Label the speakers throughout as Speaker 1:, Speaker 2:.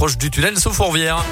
Speaker 1: proche du tunnel sous Fourvière.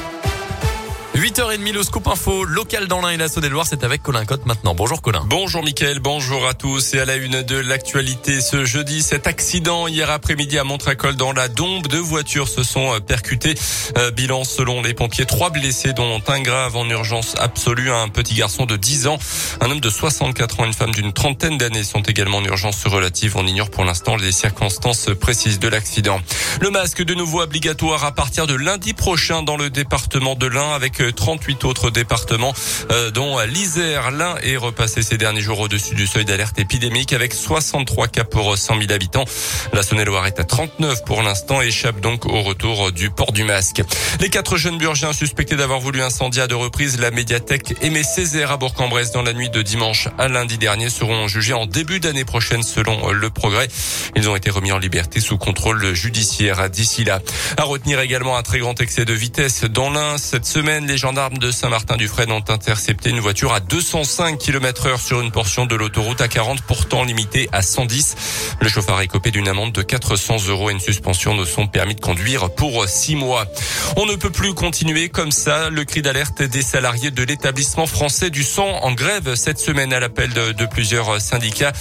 Speaker 1: 8h30, le scoop info local dans l'Ain et la Saône-et-Loire, c'est avec Colin Cotte maintenant. Bonjour Colin.
Speaker 2: Bonjour Mickaël, bonjour à tous. Et à la une de l'actualité ce jeudi, cet accident hier après-midi à Montracol dans la Dombe. Deux voitures se sont euh, percutées. Euh, bilan selon les pompiers, trois blessés dont un grave en urgence absolue. Un petit garçon de 10 ans, un homme de 64 ans, une femme d'une trentaine d'années sont également en urgence relative. On ignore pour l'instant les circonstances précises de l'accident. Le masque de nouveau obligatoire à partir de lundi prochain dans le département de l'Ain avec 38 autres départements, euh, dont l'Isère. L'Ain est repassé ces derniers jours au-dessus du seuil d'alerte épidémique avec 63 cas pour 100 000 habitants. La Saône-et-Loire est à 39 pour l'instant et échappe donc au retour du port du masque. Les quatre jeunes burgiens suspectés d'avoir voulu incendier à deux reprises la médiathèque Aimé Césaire à Bourg-en-Bresse dans la nuit de dimanche à lundi dernier seront jugés en début d'année prochaine selon le progrès. Ils ont été remis en liberté sous contrôle judiciaire d'ici là. À retenir également un très grand excès de vitesse dans l'Ain cette semaine. Les les gendarmes de Saint-Martin-du-Fresne ont intercepté une voiture à 205 km heure sur une portion de l'autoroute A40, pourtant limitée à 110. Le chauffeur est copé d'une amende de 400 euros et une suspension de son permis de conduire pour six mois. On ne peut plus continuer comme ça. Le cri d'alerte des salariés de l'établissement français du sang en grève cette semaine à l'appel de, de, plusieurs syndicats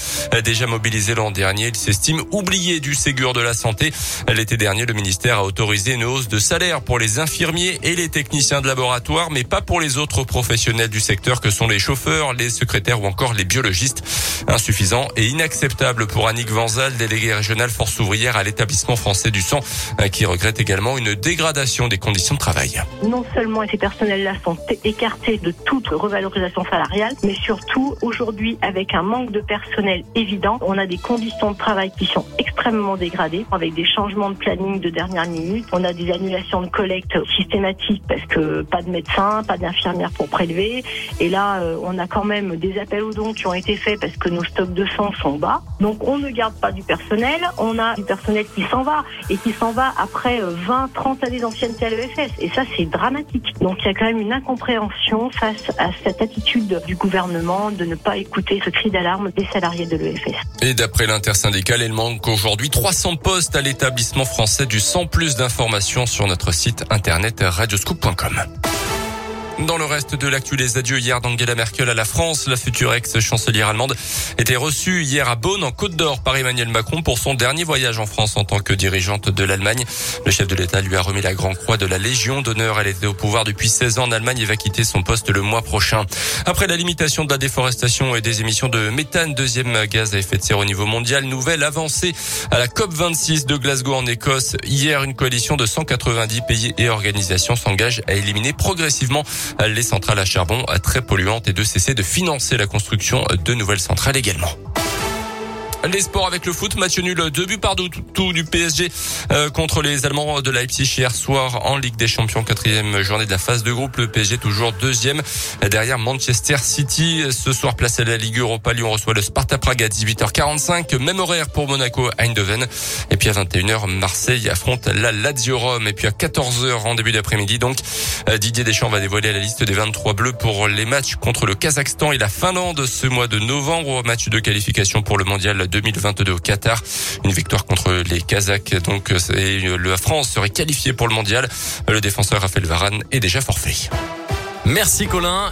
Speaker 2: déjà mobilisés l'an dernier. Ils s'estiment oubliés du Ségur de la santé. L'été dernier, le ministère a autorisé une hausse de salaire pour les infirmiers et les techniciens de laboratoire mais pas pour les autres professionnels du secteur que sont les chauffeurs, les secrétaires ou encore les biologistes. Insuffisant et inacceptable pour Annick Vanzal, déléguée régionale force ouvrière à l'établissement français du sang, euh, qui regrette également une dégradation des conditions de travail.
Speaker 3: Non seulement ces personnels-là sont écartés de toute revalorisation salariale, mais surtout aujourd'hui avec un manque de personnel évident, on a des conditions de travail qui sont extrêmement dégradées, avec des changements de planning de dernière minute, on a des annulations de collecte systématiques parce que pas de médecins, pas d'infirmières pour prélever. Et là, euh, on a quand même des appels aux dons qui ont été faits parce que nos stocks de sang sont bas. Donc on ne garde pas du personnel, on a du personnel qui s'en va et qui s'en va après 20, euh, 30 années d'ancienneté à l'EFS. Et ça, c'est dramatique. Donc il y a quand même une incompréhension face à cette attitude du gouvernement de ne pas écouter ce cri d'alarme des salariés de l'EFS.
Speaker 2: Et d'après l'intersyndicale, il manque aujourd'hui 300 postes à l'établissement français du 100 plus d'informations sur notre site internet radioscoop.com. Dans le reste de l'actu, les adieux hier d'Angela Merkel à la France. La future ex-chancelière allemande était reçue hier à Bonn, en Côte d'Or, par Emmanuel Macron pour son dernier voyage en France en tant que dirigeante de l'Allemagne. Le chef de l'État lui a remis la Grande Croix de la Légion d'honneur. Elle était au pouvoir depuis 16 ans en Allemagne et va quitter son poste le mois prochain. Après la limitation de la déforestation et des émissions de méthane, deuxième gaz à effet de serre au niveau mondial, nouvelle avancée à la COP26 de Glasgow en Écosse. Hier, une coalition de 190 pays et organisations s'engage à éliminer progressivement les centrales à charbon très polluantes et de cesser de financer la construction de nouvelles centrales également. Les sports avec le foot, match nul, deux buts par tout du PSG euh, contre les Allemands de Leipzig hier soir en Ligue des Champions, quatrième journée de la phase de groupe. Le PSG toujours deuxième derrière Manchester City. Ce soir placé à la Ligue Europa, Lyon reçoit le Sparta Prague à 18h45. Même horaire pour Monaco, Eindhoven. Et puis à 21h, Marseille affronte la Lazio Rome. Et puis à 14h en début d'après-midi, donc euh, Didier Deschamps va dévoiler la liste des 23 bleus pour les matchs contre le Kazakhstan et la Finlande ce mois de novembre. Match de qualification pour le mondial 2022 au Qatar. Une victoire contre les Kazakhs. Donc, la France serait qualifiée pour le mondial. Le défenseur Raphaël Varane est déjà forfait.
Speaker 1: Merci Colin.